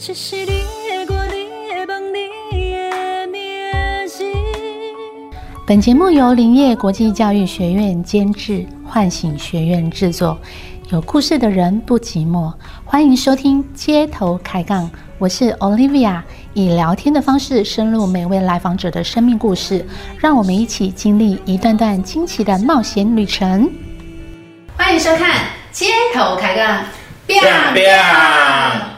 这是你的歌，你的梦，你的名字。本节目由林业国际教育学院监制，唤醒学院制作。有故事的人不寂寞，欢迎收听街头开杠。我是 Olivia，以聊天的方式深入每位来访者的生命故事，让我们一起经历一段段惊奇的冒险旅程。欢迎收看街头开杠。biang biang 好，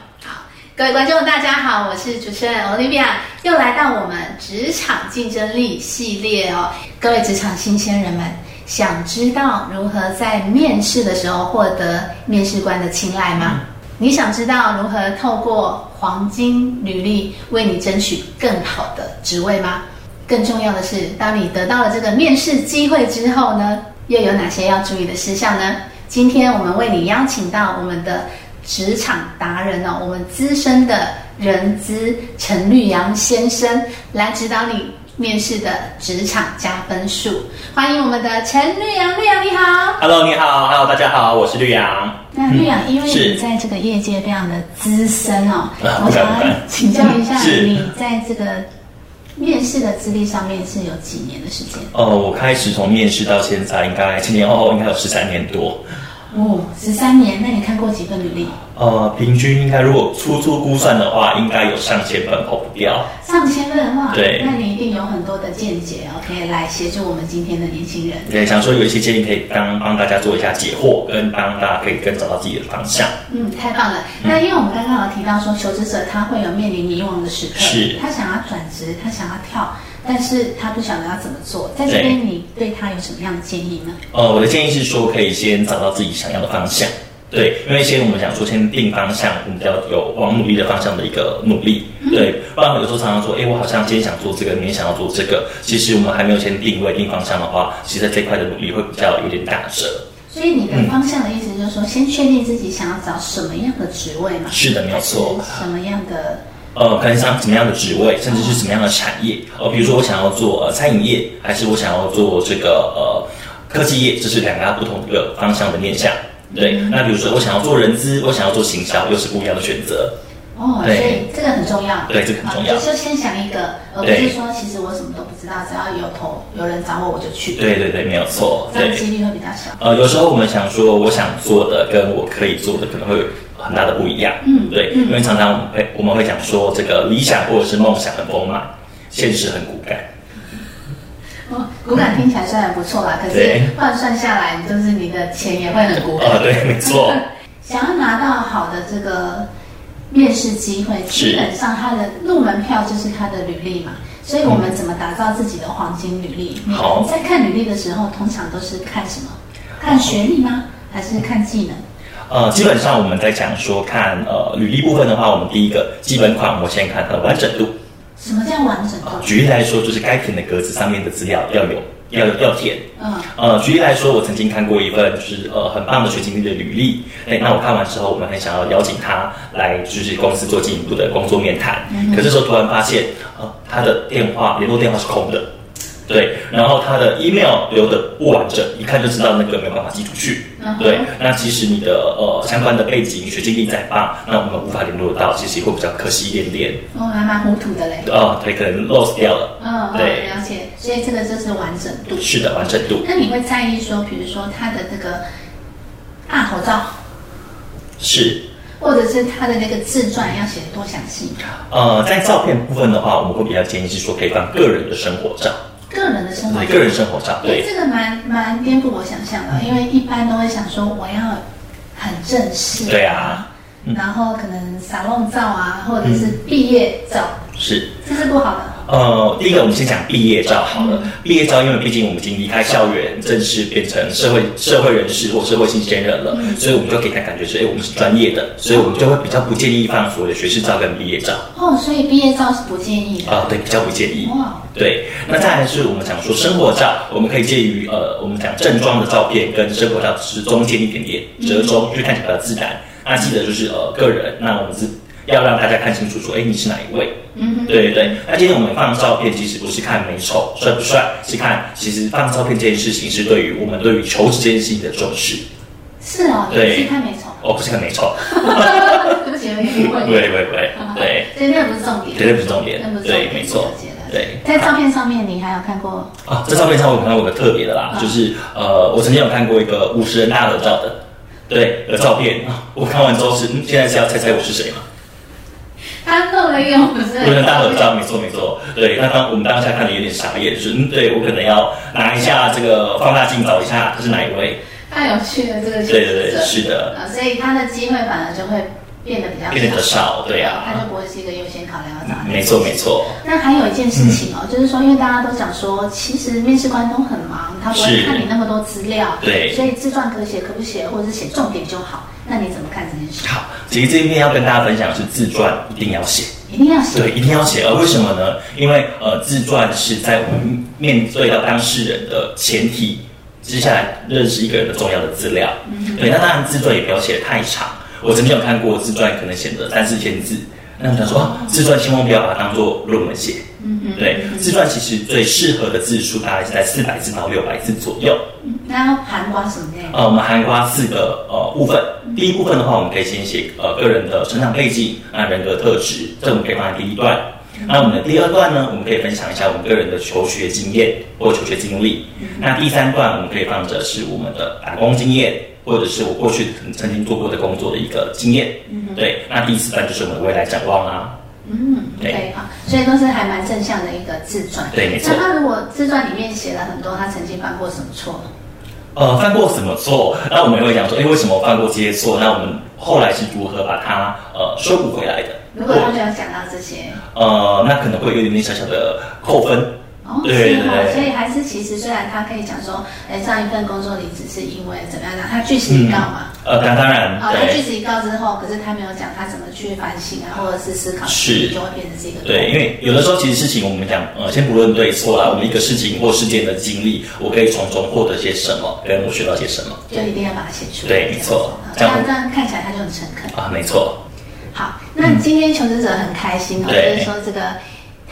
各位观众大家好，我是主持人 Olivia，又来到我们职场竞争力系列哦。各位职场新鲜人们，想知道如何在面试的时候获得面试官的青睐吗？你想知道如何透过黄金履历为你争取更好的职位吗？更重要的是，当你得到了这个面试机会之后呢，又有哪些要注意的事项呢？今天我们为你邀请到我们的职场达人哦，我们资深的人资陈绿阳先生来指导你面试的职场加分数。欢迎我们的陈绿阳，绿阳你好。Hello，你好，Hello，大家好，我是绿阳。那绿阳，因为你在这个业界非常的资深哦，啊我想请教一下你在这个面试的资历上面是有几年的时间？哦，我开始从面试到现在，应该前前后后应该有十三年多。哦，十三年。那你看过几份履历？呃，平均应该如果粗粗估算的话，应该有上千份跑不掉。上千份哇，对那你一定有很多的见解哦，可以来协助我们今天的年轻人。对，想说有一些建议可以帮帮大家做一下解惑，跟帮大家可以更找到自己的方向。嗯，太棒了。那因为我们刚刚有提到说，求职者他会有面临迷惘的时刻，是他想要转职，他想要跳，但是他不晓得要怎么做。在这边，你对他有什么样的建议呢？呃，我的建议是说，可以先找到自己想要的方向。对，因为先我们讲说，先定方向，我们比较有往努力的方向的一个努力。对，不然有时候常常说，哎，我好像今天想做这个，明天想要做这个，其实我们还没有先定位定方向的话，其实在这块的努力会比较有点打折。所以你的方向的意思就是说，先确定自己想要找什么样的职位嘛？是的没有错什么样的？呃，可能像什么样的职位，甚至是什么样的产业。呃，比如说我想要做呃餐饮业，还是我想要做这个呃科技业，这是两个不同的方向的面向。对，那比如说我想要做人资，我想要做行销，又是不一样的选择。哦，所对以这个很重要。对这个很重要啊就先想一个，而不是说其实我什么都不知道，只要有头有人找我我就去。对对对，没有错。对，这样几率会比较小。呃，有时候我们想说，我想做的跟我可以做的可能会有很大的不一样。嗯对，因为常常我们会我们会讲说，这个理想或者是梦想很丰满，现实很骨感。哦，骨感听起来虽然不错啦，可是换算下来，就是你的钱也会很骨感。哦，对，没错。想要拿到好的这个面试机会，基本上他的入门票就是他的履历嘛。所以我们怎么打造自己的黄金履历？你好在看履历的时候，通常都是看什么？看学历吗？还是看技能？呃，基本上我们在讲说看呃履历部分的话，我们第一个基本款，我们先看它的完整度。什么叫完整度？举例来说，就是该填的格子上面的资料要有要要填。嗯，呃，举例来说，我曾经看过一份就是呃很棒的学经历的履历，哎，那我看完之后，我们很想要邀请他来就是公司做进一步的工作面谈，可这时候突然发现，呃，他的电话联络电话是空的，对，然后他的 email 留的不完整，一看就知道那个没有办法寄出去，嗯对，那其实你的呃相关的背景、学经历再棒，那我们无法联络到，其实会比较可惜一点点，哦，还蛮糊涂的嘞。哦，对，可能 lost 掉了，嗯，对嗯了解。所以这个就是完整度。是的，完整度那你会在意说，比如说他的这个大头照，是。或者是他的那个自传要写的多详细？呃，在照片部分的话，我们会比较建议是说可以放个人的生活照，个人的生活对，，个人生活照，对，这个蛮蛮颠覆我想象的，因为一般都会想说我要很正式，对啊，嗯然后可能撒弄照啊，或者是毕业照，是。这是不好的。呃，第一个我们先讲毕业照好了。毕业照，因为毕竟我们已经离开校园，正式变成社会社会人士或社会新鲜人了，所以我们就给他感觉是，哎，我们是专业的，所以我们就会比较不建议放所谓的学士照跟毕业照。哦，所以毕业照是不建议的。啊、对，比较不建议。哇，对，那再来是我们讲说生活照，我们可以介于呃，我们讲正装的照片跟生活照是中间一点点折中，就看起来比较自然。那记得就是呃个人，那我们是要让大家看清楚说，哎，你是哪一位？嗯哼，对对对。那今天我们放照片，其实不是看美丑帅不帅，是看其实放照片这件事情是对于我们对于求职这件事情的重视。是哦，对也是看美丑。哦，不是看美丑，对不起，有点误会。对对对绝对不是重点那不，是重对，点没错对。在照片上面，你还有看过？啊，在照片上我看到有个特别的啦，嗯就是呃，我曾经有看过一个五十人大合照的，对的照片啊，我看完之后是，嗯，现在是要猜猜我是谁吗？他弄了一个五十五十人大合照，没错没错，对，那当我们当下看的有点傻眼，就是嗯，对我可能要拿一下这个放大镜找一下他是哪一位，太有趣了，这个对对对，是的，啊，所以他的机会反而就会变得比较变得比较少，对啊，他就不会是一个优先考量的没错没错，那还有一件事情哦，就是说，因为大家都讲说，其实面试官都很忙，他不会看你那么多资料，对所以自传可写可不写，或者是写重点就好。那你怎么看这件事？好，其实这边要跟大家分享的是自传一定要写。一定要写，对，一定要写。而为什么呢？因为呃，自传是在我们面对到当事人的前提之下认识一个人的重要的资料。对，那当然自传也不要写得太长。我曾经有看过自传，可能写了三四千字。那我想说，啊自传千万不要把它当做论文写。嗯嗯，对，自传其实最适合的字数大概是在四百字到六百字左右。那要含括什么内容？呃，我们涵盖四个呃部分。第一部分的话，我们可以先写呃个人的成长背景、那人格特质，这我们可以放在第一段。那我们的第二段呢，我们可以分享一下我们个人的求学经验或求学经历。那第三段我们可以放着是我们的打工经验，或者是我过去曾经做过的工作的一个经验。对，那第四段就是我们的未来展望啊。嗯，对对，好，所以都是还蛮正向的一个自传。对没错那他如果自传里面写了很多他曾经犯过什么错？呃，犯过什么错？那我们也会讲说，哎，为什么我犯过这些错？那我们后来是如何把它呃修补回来的？如果他没有讲到这些，呃，那可能会有一点点小小的扣分。哦，对所以还是其实虽然他可以讲说，哎，上一份工作离职是因为怎么样的，他据实以告嘛。呃，当当然，好，他据对实以告之后，可是他没有讲他怎么去反省啊，或者是思考，是就会变成是一个对，因为有的时候其实事情我们讲，呃，先不论对错啦，我们一个事情或事件的经历，我可以从中获得些什么，跟我学到些什么就一定要把它写出来。对没错这样这样看起来他就很诚恳。啊，没错，好，那今天求职者很开心哦，就是说这个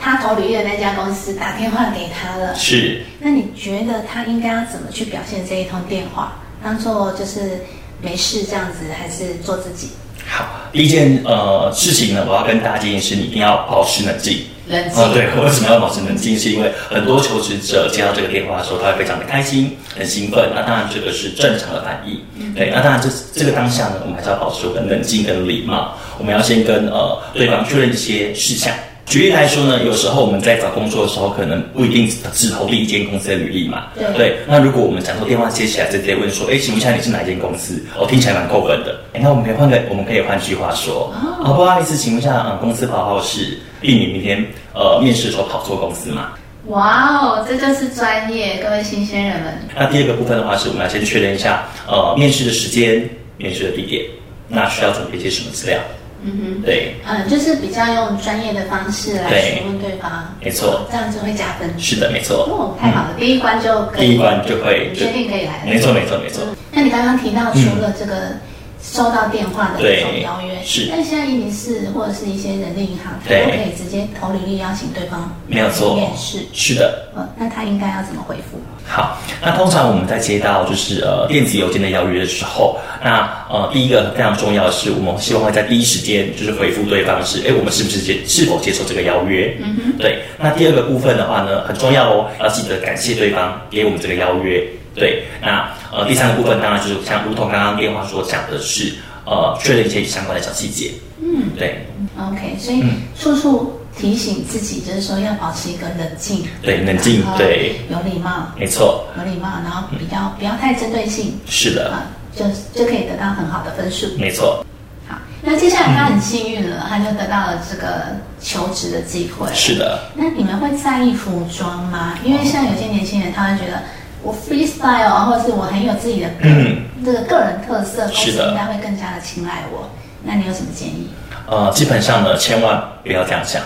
他投履历的那家公司打电话给他了。是。那你觉得他应该要怎么去表现这一通电话？当做就是没事这样子，还是做自己？好，第一件呃事情呢，我要跟大家建议是，你一定要保持冷静。冷静。啊，对，我为什么要保持冷静？是因为很多求职者接到这个电话的时候，他会非常的开心、很兴奋。那当然，这个是正常的反应。对，那当然这这个当下呢，我们还是要保持我们冷静跟礼貌。我们要先跟呃对方确认一些事项。举例来说呢，有时候我们在找工作的时候，可能不一定只投第一间公司的履历嘛。对那如果我们讲说电话接起来，直接问说，哎，请问一下你是哪一间公司？哦，听起来蛮扣分的。诶那我们可以换个，我们可以换句话说，哦，不好意思，请问一下，嗯，公司跑号是，避免明天呃面试的时候跑错公司嘛？哇哦，这就是专业，各位新鲜人们。那第二个部分的话，是我们要先确认一下，呃，面试的时间、面试的地点，那需要准备一些什么资料？嗯哼对，哼，嗯，就是比较用专业的方式来询问对方，没错这样就会加分。是的，没错。哦，太好了，第一关就可以，第一关就会你确定可以来了？没错，没错，没错。那你刚刚提到，除了这个收到电话的这种邀约，是但现在移民是或者是一些人力银行，他都可以直接投履历邀请对方没有错面试。是的。呃，那他应该要怎么回复？好，那通常我们在接到就是呃电子邮件的邀约的时候，那呃第一个非常重要的是，我们希望会在第一时间就是回复对方是，哎，我们是不是接是否接受这个邀约？嗯哼，对。那第二个部分的话呢，很重要哦，要记得感谢对方给我们这个邀约。对，那呃第三个部分当然就是像如同刚刚电话所讲的是，呃确认一些相关的小细节。嗯，对 OK，所以处处提醒自己，就是说要保持一个冷静，对，冷静对，有礼貌，没错，有礼貌，然后比较不要太针对性是的，啊，就就可以得到很好的分数。没错，好，那接下来他很幸运了，他就得到了这个求职的机会。是的。那你们会在意服装吗？因为像有些年轻人，他会觉得我 freestyle 啊，或者是我很有自己的个、嗯这个个人特色，公司应该会更加的青睐我。那你有什么建议？呃，基本上呢，千万不要这样想。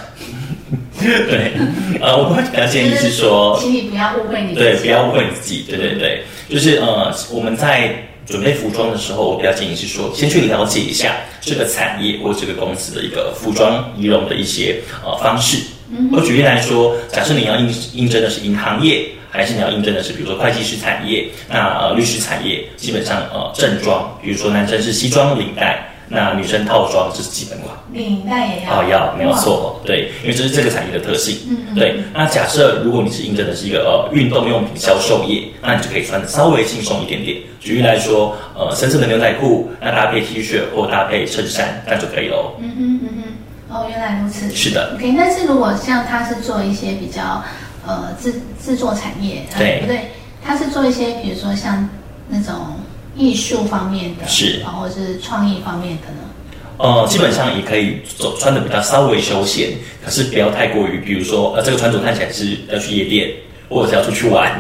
对，呃，我会比较建议是说，请你不要误会你自己。对，不要误会你自己。对对对，就是呃，我们在准备服装的时候，我比较建议是说，先去了解一下这个产业或这个公司的一个服装仪容的一些呃方式。我举例来说，假设你要应应征的是银行业，还是你要应征的是比如说会计师产业，那呃律师产业，基本上呃正装，比如说男生是西装领带。那女生套装这是基本款。领带也要哦，要没有错，对，因为这是这个产业的特性。嗯嗯对。那假设如果你是应征的是一个呃运动用品销售业，那你就可以穿的稍微轻松一点点。举例来说，呃，深色的牛仔裤，那搭配 T 恤或搭配衬衫，这样就可以喽。嗯哼嗯哼，哦，原来如此。是的，OK，但是如果像他是做一些比较呃制制作产业，呃对不对？他是做一些比如说像那种艺术方面的，是啊，或者是创意方面的呢？呃，基本上也可以走穿的比较稍微休闲，可是不要太过于，比如说呃，这个穿着看起来是要去夜店，或者是要出去玩，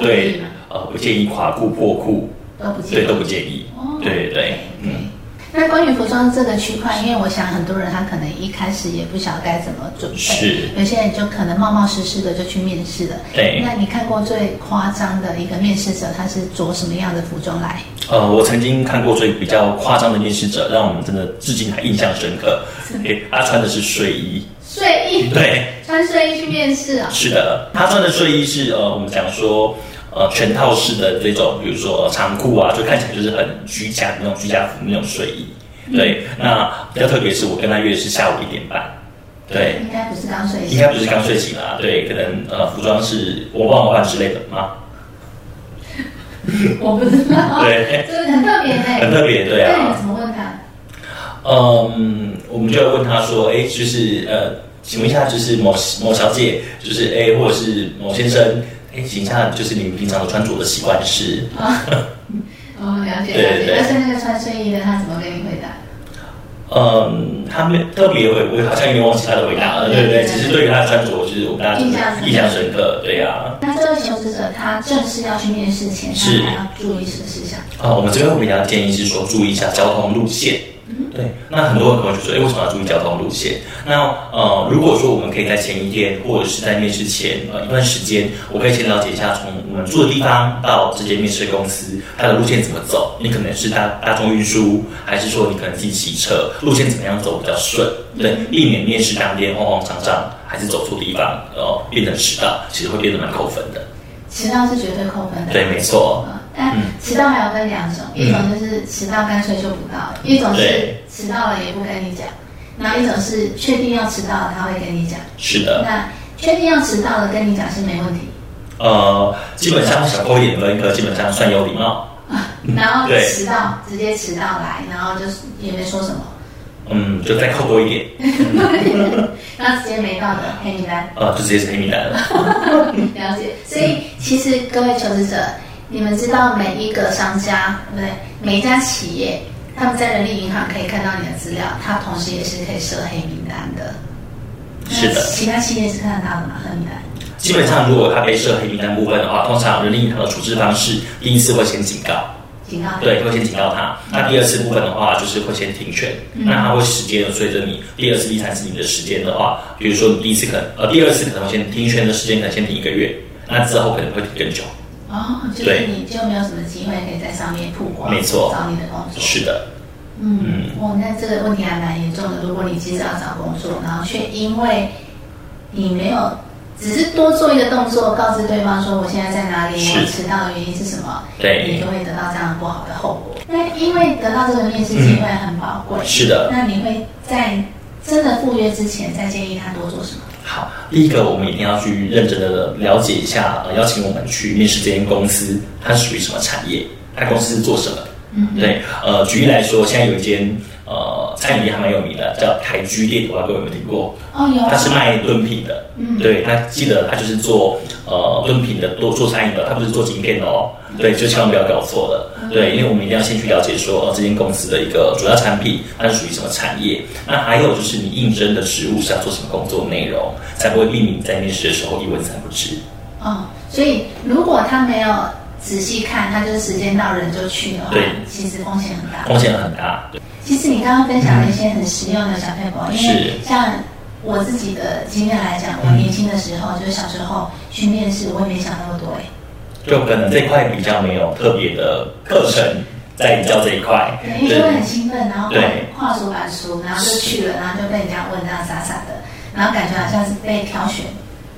对？，呃，不建议垮裤破裤，都不建议对，都不建议。哦对对对，嗯。那关于服装这个区块，因为我想很多人他可能一开始也不晓得该怎么准备，是有些人就可能冒冒失失的就去面试了。对那你看过最夸张的一个面试者，他是着什么样的服装来？呃，我曾经看过最比较夸张的面试者，让我们真的至今还印象深刻。诶，他穿的是睡衣，睡衣，对，穿睡衣去面试啊？是的，他穿的睡衣是呃，我们讲说呃全套式的这种，比如说呃长裤啊，就看起来就是很居家的那种居家服那种睡衣。对，那比较特别是我跟他约的是下午一点半，对，应该不是刚睡醒，应该不是刚睡醒啊，对，可能呃服装是我忘了换之类的吗？我不知道。对，这个很特别呢。很特别，对啊那你。怎么问他？嗯，我们就要问他说，哎，就是呃，请问一下，就是某某小姐，就是哎，或者是某先生，哎，请问一下，就是你们平常的穿着的习惯是？啊，哦，了解对了解。对但是那个穿睡衣的，他怎么跟你回答？嗯，他没特别回，我好像有点忘记他的回答了，对不对？只是对于他的穿着，就是我们大家印象深刻印象深刻，对呀、那这位求职者他正式要去面试前，他是还要注意什么事项？啊，我们这边会比较建议是说注意一下交通路线。对，那很多人可能就说，哎，为什么要注意交通路线？那呃，如果说我们可以在前一天或者是在面试前呃一段时间，我可以先了解一下从我们住的地方到这间面试公司，它的路线怎么走？你可能是大大众运输，还是说你可能自己骑车？路线怎么样走比较顺？对，避免面试当天慌慌张张，还是走错地方，然后变成迟到，其实会变得蛮扣分的。迟到是绝对扣分的。对，没错。嗯但迟到还有分两种，一种就是迟到干脆就不到，一种是对迟到了也不跟你讲，然后一种是确定要迟到了他会跟你讲。是的。那确定要迟到了跟你讲是没问题，呃，基本上小扣一点分，可基本上算有礼貌。然后对迟到直接迟到来，然后就是也没说什么，嗯，就再扣多一点，然后直接没到的黑名单。呃，就直接是黑名单了。了解，所以其实各位求职者，你们知道每一个商家，对不对？每一家企业，他们在人力银行可以看到你的资料，它同时也是可以设黑名单的。是的其他企业是看得到的吗？黑名单？基本上，如果他被设黑名单部分的话，通常人力银行的处置方式，第一次会先警告，警告。对，会先警告他。那第二次部分的话，就是会先停权。那他会时间随着你第二次、第三次你的时间的话，比如说你第一次可能呃第二次可能先停权的时间可能先停一个月，那之后可能会停更久。哦，就是你就没有什么机会可以在上面曝光，没错找你的工作。是的，嗯，哦，那这个问题还蛮严重的。如果你其实要找工作，然后却因为你没有，只是多做一个动作，告知对方说我现在在哪里，我迟到的原因是什么，对你就会得到这样不好的后果。那因为得到这个面试机会很宝贵，是的。那你会在真的赴约之前再建议他多做什么？好，第一个我们一定要去认真的了解一下，呃，邀请我们去面试这间公司，它是属于什么产业，它公司是做什么。嗯，对，呃，举例来说，现在有一间呃餐饮店还蛮有名的，叫台居店，我不知道各位有没有听过？哦，有。啊，它是卖炖品的，嗯。对，他记得他就是做呃炖品的，做做餐饮的，他不是做晶片的哦，对，就千万不要搞错了，对，因为我们一定要先去了解说，呃，这间公司的一个主要产品，它是属于什么产业，那还有就是你应征的职务是要做什么工作内容，才不会避免你在面试的时候一问三不知。哦，所以如果他没有仔细看，它就是时间到人就去的话对，其实风险很大。风险很大，对。其实你刚刚分享了一些很实用的小配博，因为像我自己的经验来讲，我年轻的时候就是小时候去面试，我也没想那么多哎。就可能这块比较没有特别的课程在教这一块，对，因为就会很兴奋，然后对。跨出版书，然后就去了，然后就被人家问这样傻傻的，然后感觉好像是被挑选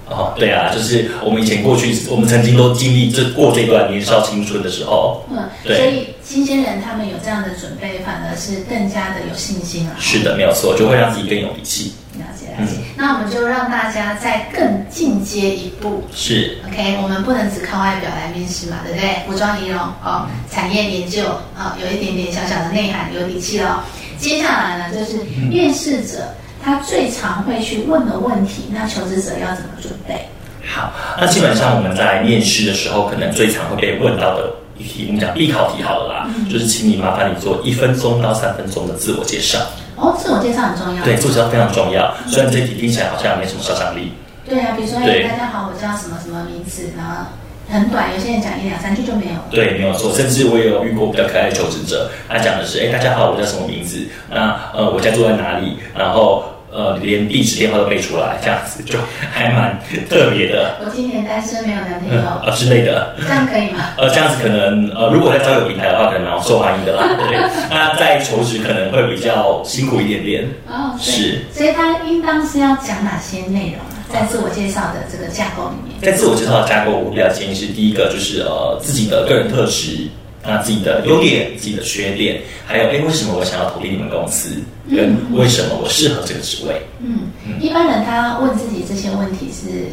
哦，对啊，就是我们以前过去，我们曾经都经历这过这段年少青春的时候。嗯，对所以新鲜人他们有这样的准备，反而是更加的有信心了。是的，没有错，就会让自己更有底气。了解了解。那我们就让大家再更进阶一步。是，OK，我们不能只靠外表来面试嘛，对不对？服装仪容哦，产业研究哦，有一点点小小的内涵，有底气了哦。接下来呢，就是面试者他最常会去问的问题，那求职者要怎么准备？好，那基本上我们在面试的时候，可能最常会被问到的一题，我们讲必考题好了啦，就是请你麻烦你做一分钟到三分钟的自我介绍。哦，自我介绍很重要。对，自我介绍非常重要。虽然这题听起来好像没什么杀伤力，对啊，比如说，哎，大家好，我叫什么什么名字，然后很短，有些人讲一两三句就没有了。对，没有错。甚至我也有遇过比较可爱的求职者，他讲的是：哎，大家好，我叫什么名字？那呃，我家住在哪里？然后呃，连地址、电话都背出来，这样子就还蛮特别的，我今年单身，没有男朋嗯友，啊之类的。这样可以吗？呃，这样子可能呃，如果在交友平台的话，可能蛮受欢迎的啦。对，那在求职可能会比较辛苦一点点。哦，是。所以他应当是要讲哪些内容啊？在自我介绍的这个架构里面。在自我介绍的架构，我比较建议是第一个就是呃自己的个人特质，那自己的优点、自己的缺点，还有哎为什么我想要投递你们公司，跟为什么我适合这个职位。嗯，一般人他问自己这些问题是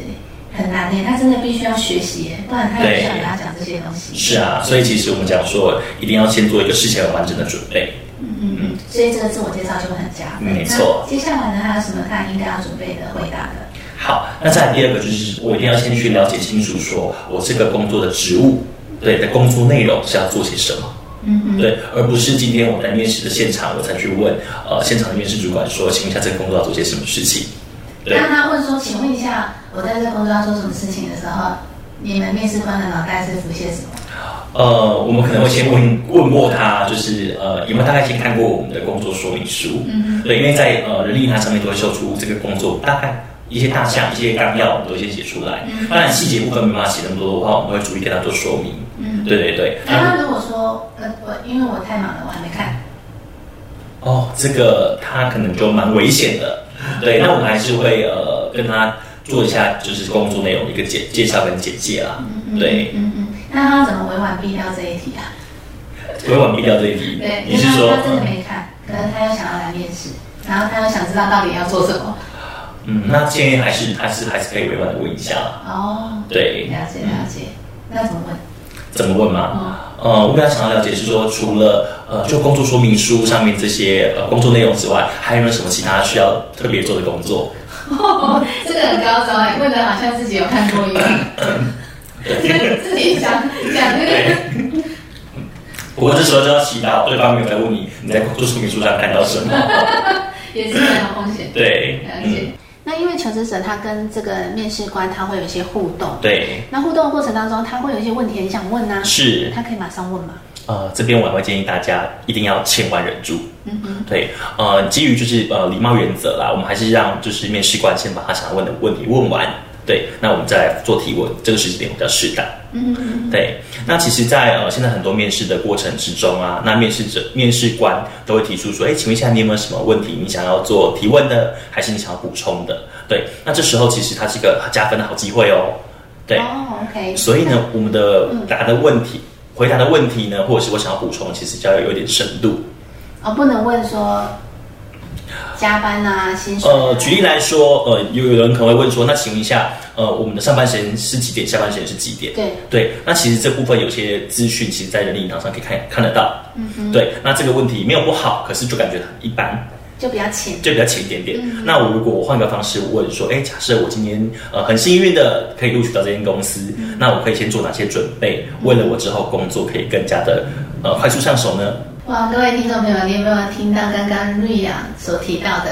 很难的，他真的必须要学习，不然他也不想跟他讲这些东西。是啊，所以其实我们讲说，一定要先做一个事前完整的准备。嗯嗯嗯，所以这个自我介绍就会很加分。没错接下来呢，还有什么他应该要准备的回答的？好，那再来第二个就是，我一定要先去了解清楚，说我这个工作的职务，对的工作内容是要做些什么。嗯嗯，对，而不是今天我在面试的现场，我才去问呃现场的面试主管说，请问一下这个工作要做些什么事情？对，当他问说：“请问一下，我在这个工作要做什么事情的时候，你们面试官的脑袋是浮现什么？呃，我们可能会先问问过他，就是呃有没有大概先看过我们的工作说明书？嗯对，因为在呃人力它上面都会秀出这个工作大概。一些大项、一些纲要，我们都先写出来。当然，细节部分没办法写那么多的话，我们会逐一跟他做说明。嗯，对对对。那他如果说呃我因为我太忙了，我还没看，哦，这个他可能就蛮危险的。对，那我们还是会呃跟他做一下就是工作内容的一个介介绍跟简介啦。对，嗯嗯，那他怎么委婉避掉这一题啊？委婉避掉这一题对，，你是说他他真的没看，可能他又想要来面试，然后他又想知道到底要做什么。嗯，那建议还是还是还是可以委婉的问一下啦。哦，对，了解了解，那怎么问？怎么问吗？呃，我比较想要了解是说，除了呃就工作说明书上面这些呃工作内容之外，还有没有什么其他需要特别做的工作？这个很高招哎，问的好像自己有看过一样，自己想讲那个。不过这时候就要祈祷对方没有在问你你在工作说明书上看到什么。也是很有风险。对，了解。那因为求职者他跟这个面试官他会有一些互动，对，那互动的过程当中，他会有一些问题很想问啊、是他可以马上问吗？呃，这边我还会建议大家一定要千万忍住。嗯嗯，对，呃，基于就是呃礼貌原则啦，我们还是让就是面试官先把他想要问的问题问完。对，那我们再来做提问，这个时间点比较适当。嗯哼，对，那其实在，呃现在很多面试的过程之中啊，那面试者、面试官都会提出说，哎，请问一下你有没有什么问题你想要做提问的，还是你想要补充的？对，那这时候其实它是一个加分的好机会哦。对，哦，OK。所以呢，我们的答的问题、回答的问题呢，或者是我想要补充，其实就要有一点深度。哦，不能问说加班啊、薪水、啊。呃，举例来说，呃，有有人可能会问说，那请问一下，呃，我们的上班时间是几点，下班时间是几点？对，对，那其实这部分有些资讯，其实在人力银行上可以看看得到。嗯哼，对，那这个问题没有不好，可是就感觉很一般，就比较浅。就比较浅一点点。嗯那我如果我换个方式问说，哎，假设我今天呃很幸运的可以录取到这间公司，嗯那我可以先做哪些准备，为了我之后工作可以更加的呃快速上手呢？哇，各位听众朋友，你有没有听到刚刚瑞阳所提到的？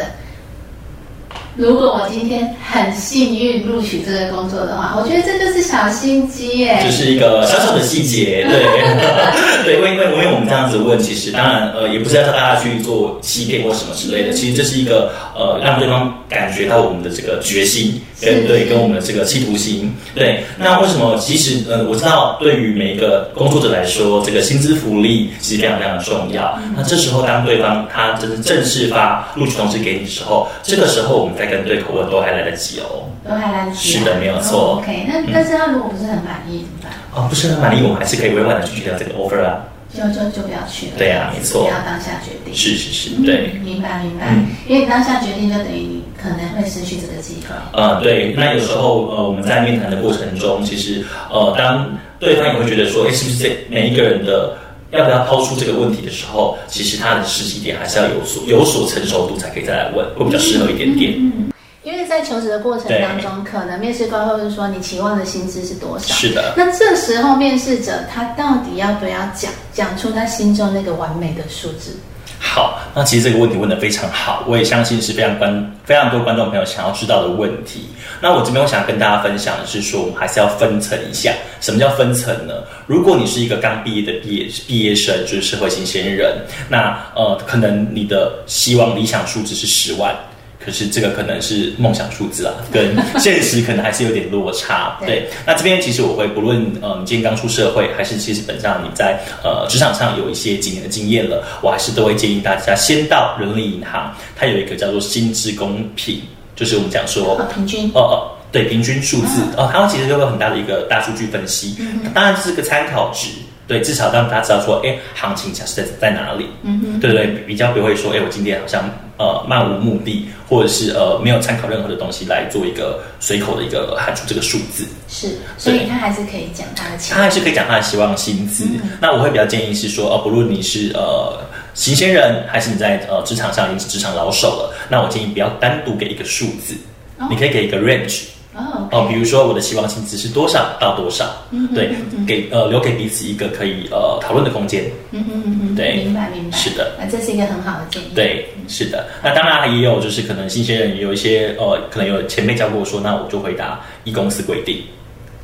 如果我今天很幸运录取这个工作的话，我觉得这就是小心机耶。就是一个小小的细节，对，对，因为因为因为我们这样子问，其实当然呃也不是要叫大家去做欺骗或什么之类的，其实这是一个呃让对方感觉到我们的这个决心跟对跟我们的这个企图心，对。那为什么其实呃我知道对于每一个工作者来说，这个薪资福利其实非常非常的重要。那这时候当对方他真的正式发录取通知给你的时候，这个时候我们再跟对口吻都还来得及哦。都还来得及啊。是的没有错哦 OK，那但是他如果不是很满意怎么办？哦，不是很满意，我们还是可以委婉的拒绝掉这个 offer 啊。就就就不要去了。对啊没错不要当下决定。是是是，嗯对。明白明白嗯。因为你当下决定，就等于你可能会失去这个机会。呃，对，那有时候呃，我们在面谈的过程中，其实呃，当对方也会觉得说，哎，是不是这每一个人的要不要抛出这个问题的时候，其实他的时机点还是要有所有所成熟度才可以再来问，会比较适合一点点。在求职的过程当中，可能面试官会问说你期望的薪资是多少？是的，那这时候面试者他到底要不要讲讲出他心中那个完美的数字？好，那其实这个问题问得非常好，我也相信是非常观非常多观众朋友想要知道的问题。那我这边我想跟大家分享的是说，我们还是要分层一下。什么叫分层呢？如果你是一个刚毕业的毕业毕业生，就是社会新鲜人，那呃，可能你的希望理想数字是十万。可是这个可能是梦想数字啊，跟现实可能还是有点落差。对。对，那这边其实我会不论呃你今天刚出社会，还是其实本上你在呃职场上有一些几年的经验了，我还是都会建议大家先到人力银行，它有一个叫做薪资公平，就是我们讲说呃，平均。哦哦，对，平均数字。哦，它们其实都有很大的一个大数据分析，当然这是个参考值，对，至少让大家知道说，哎，行情假设在在哪里，嗯哼，对对，比较不会说，哎，我今天好像呃漫无目的，或者是呃没有参考任何的东西来做一个随口的一个喊出这个数字，是，所以他还是可以讲他的钱。他。还是可以讲他的希望薪资。那我会比较建议是说，呃，不论你是呃新鲜人，还是你在呃职场上已经是职场老手了，那我建议不要单独给一个数字，哦。你可以给一个 range。哦比如说我的期望薪资是多少到多少，对，给呃留给彼此一个可以呃讨论的空间。嗯嗯嗯哼，对明白明白，是的，那这是一个很好的建议。，对，是的。那当然也有就是可能新鲜人也有一些呃，可能有前辈教过我说，那我就回答一公司规定。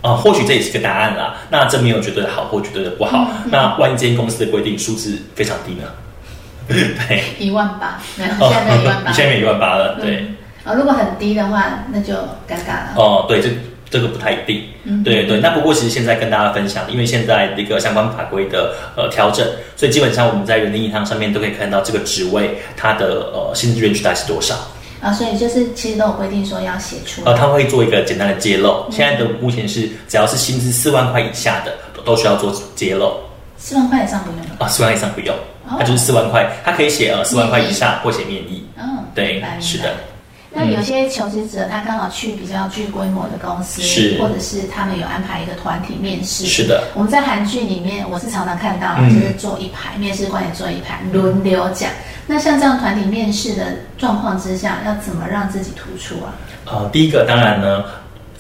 啊、或许这也是个答案啦。那这没有绝对的好或绝对的不好。那万一这间公司的规定数字非常低呢？对，一万八，没有，现在没一万八，你 现在一万八了，对。嗯啊，如果很低的话，那就尴尬了。哦，对，这这个不太一定。嗯对对，那不过其实现在跟大家分享，因为现在这个相关法规的呃调整，所以基本上我们在人力银行上面都可以看到这个职位它的呃薪资 range 大概是多少。啊，所以就是其实都有规定说要写出来。呃，他会做一个简单的揭露。现在的目前是只要是薪资四万块以下的，都都需要做揭露四万块以上不用了。啊，四万以上不用哦，它就是四万块，它可以写呃四万块以下或写面议。嗯，对是的。那有些求职者他刚好去比较具规模的公司，是或者是他们有安排一个团体面试。是的，我们在韩剧里面，我是常常看到，嗯就是坐一排，面试官也坐一排，轮流讲。那像这样团体面试的状况之下，要怎么让自己突出啊？呃，第一个当然呢，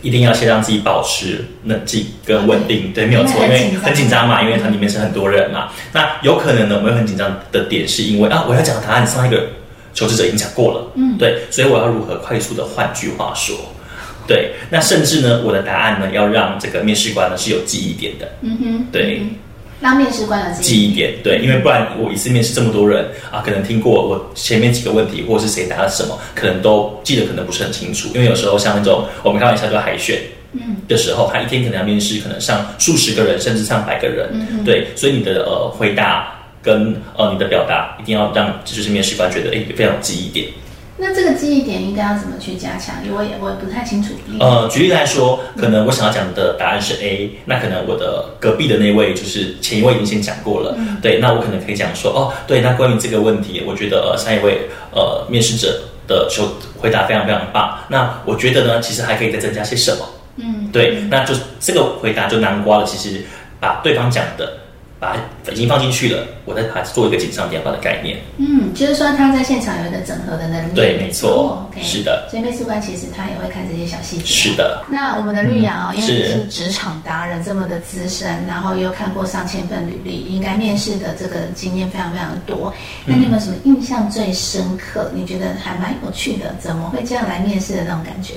一定要先让自己保持冷静跟稳定，对，没有错，因为很紧张嘛，因为团里面是很多人嘛。那有可能呢，我们会很紧张的点是因为啊，我要讲的答案上一个求职者已经讲过了，嗯。对，所以我要如何快速的换句话说。对，那甚至呢，我的答案呢，要让这个面试官呢是有记忆点的，嗯哼，对。嗯让面试官有记忆点，对，因为不然我一次面试这么多人啊，可能听过我前面几个问题，或者是谁答了什么，可能都记得可能不是很清楚。因为有时候像那种我们开玩笑叫海选，嗯，的时候，他一天可能要面试可能上数十个人，甚至上百个人，嗯对，所以你的呃回答跟呃你的表达一定要让就是面试官觉得哎非常有记忆点。那这个记忆点应该要怎么去加强？因为我也我也不太清楚。呃，举例来说，可能我想要讲的答案是 A，那可能我的隔壁的那位就是前一位已经先讲过了，对，那我可能可以讲说，哦，对，那关于这个问题，我觉得呃上一位呃面试者的求回答非常非常棒，那我觉得呢，其实还可以再增加些什么，嗯，对，那就这个回答就南瓜了，其实把对方讲的。把它已经放进去了，我再把它做一个锦上添花的概念。嗯，就是说他在现场有一个整合的能力。对没错是的。所以面试官其实他也会看这些小细节。是的，那我们的绿阳哦，嗯因为你是是职场达人，这么的资深，然后又看过上千份履历，应该面试的这个经验非常非常多。那你有没有什么印象最深刻？你觉得还蛮有趣的？怎么会这样来面试的那种感觉？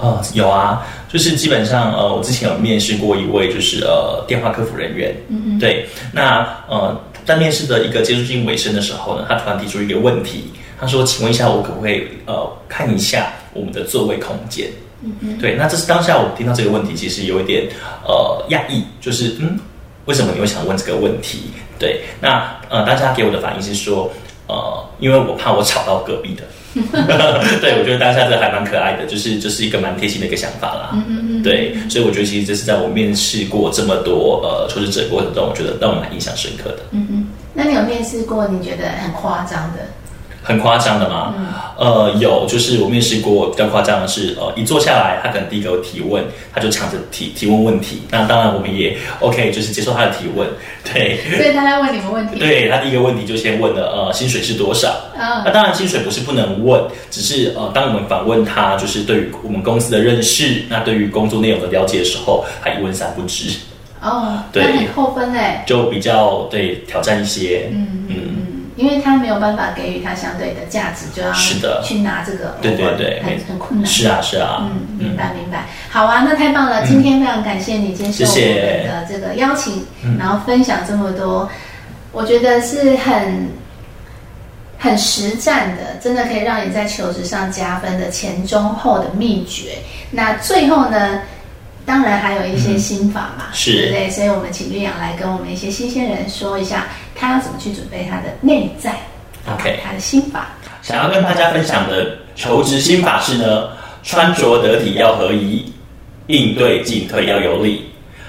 呃，有啊，就是基本上呃，我之前有面试过一位就是呃电话客服人员，嗯嗯对，那呃在面试的一个接触性尾声的时候呢，他突然提出一个问题，他说：“请问一下，我可不可以呃看一下我们的座位空间？”嗯嗯，对，那这是当下我听到这个问题，其实有一点呃讶异，就是嗯，为什么你会想问这个问题？对，那呃，大家给我的反应是说，呃，因为我怕我吵到隔壁的，对，我觉得当下这还蛮可爱的，就是就是一个蛮贴心的一个想法啦。嗯嗯嗯。对，所以我觉得其实这是在我面试过这么多呃求职者过程中，我觉得让我蛮印象深刻的。嗯嗯，那你有面试过你觉得很夸张的？很夸张的吗？呃，有，就是我面试过比较夸张的是，呃，一坐下来，他可能第一个提问，他就抢着提提问问题。那当然我们也 OK，就是接受他的提问。对，所以他在问你们问题。对他第一个问题就先问了，呃，薪水是多少？啊，那当然薪水不是不能问，只是呃，当我们反问他，就是对于我们公司的认识，那对于工作内容的了解的时候，他一问三不知。哦，对，很扣分嘞，就比较对挑战一些。嗯嗯。因为他没有办法给予他相对的价值，就要是的去拿这个，对对对，很很困难。是啊是啊，嗯，明白明白。好啊，那太棒了！今天非常感谢你接受我们的这个邀请，然后分享这么多，我觉得是很很实战的，真的可以让你在求职上加分的前中后的秘诀。那最后呢？当然还有一些心法嘛，是，对不对？所以我们请绿阳来跟我们一些新鲜人说一下，他要怎么去准备他的内在，OK，他的心法。想要跟大家分享的求职心法是呢，穿着得体要合宜，应对进退要有礼，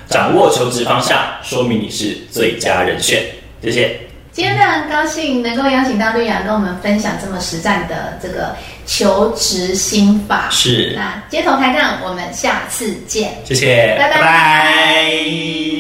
掌握求职方向，说明你是最佳人选。谢谢。今天非常高兴能够邀请到绿雅跟我们分享这么实战的这个求职心法。是，那街头抬杠，我们下次见。谢谢，拜拜。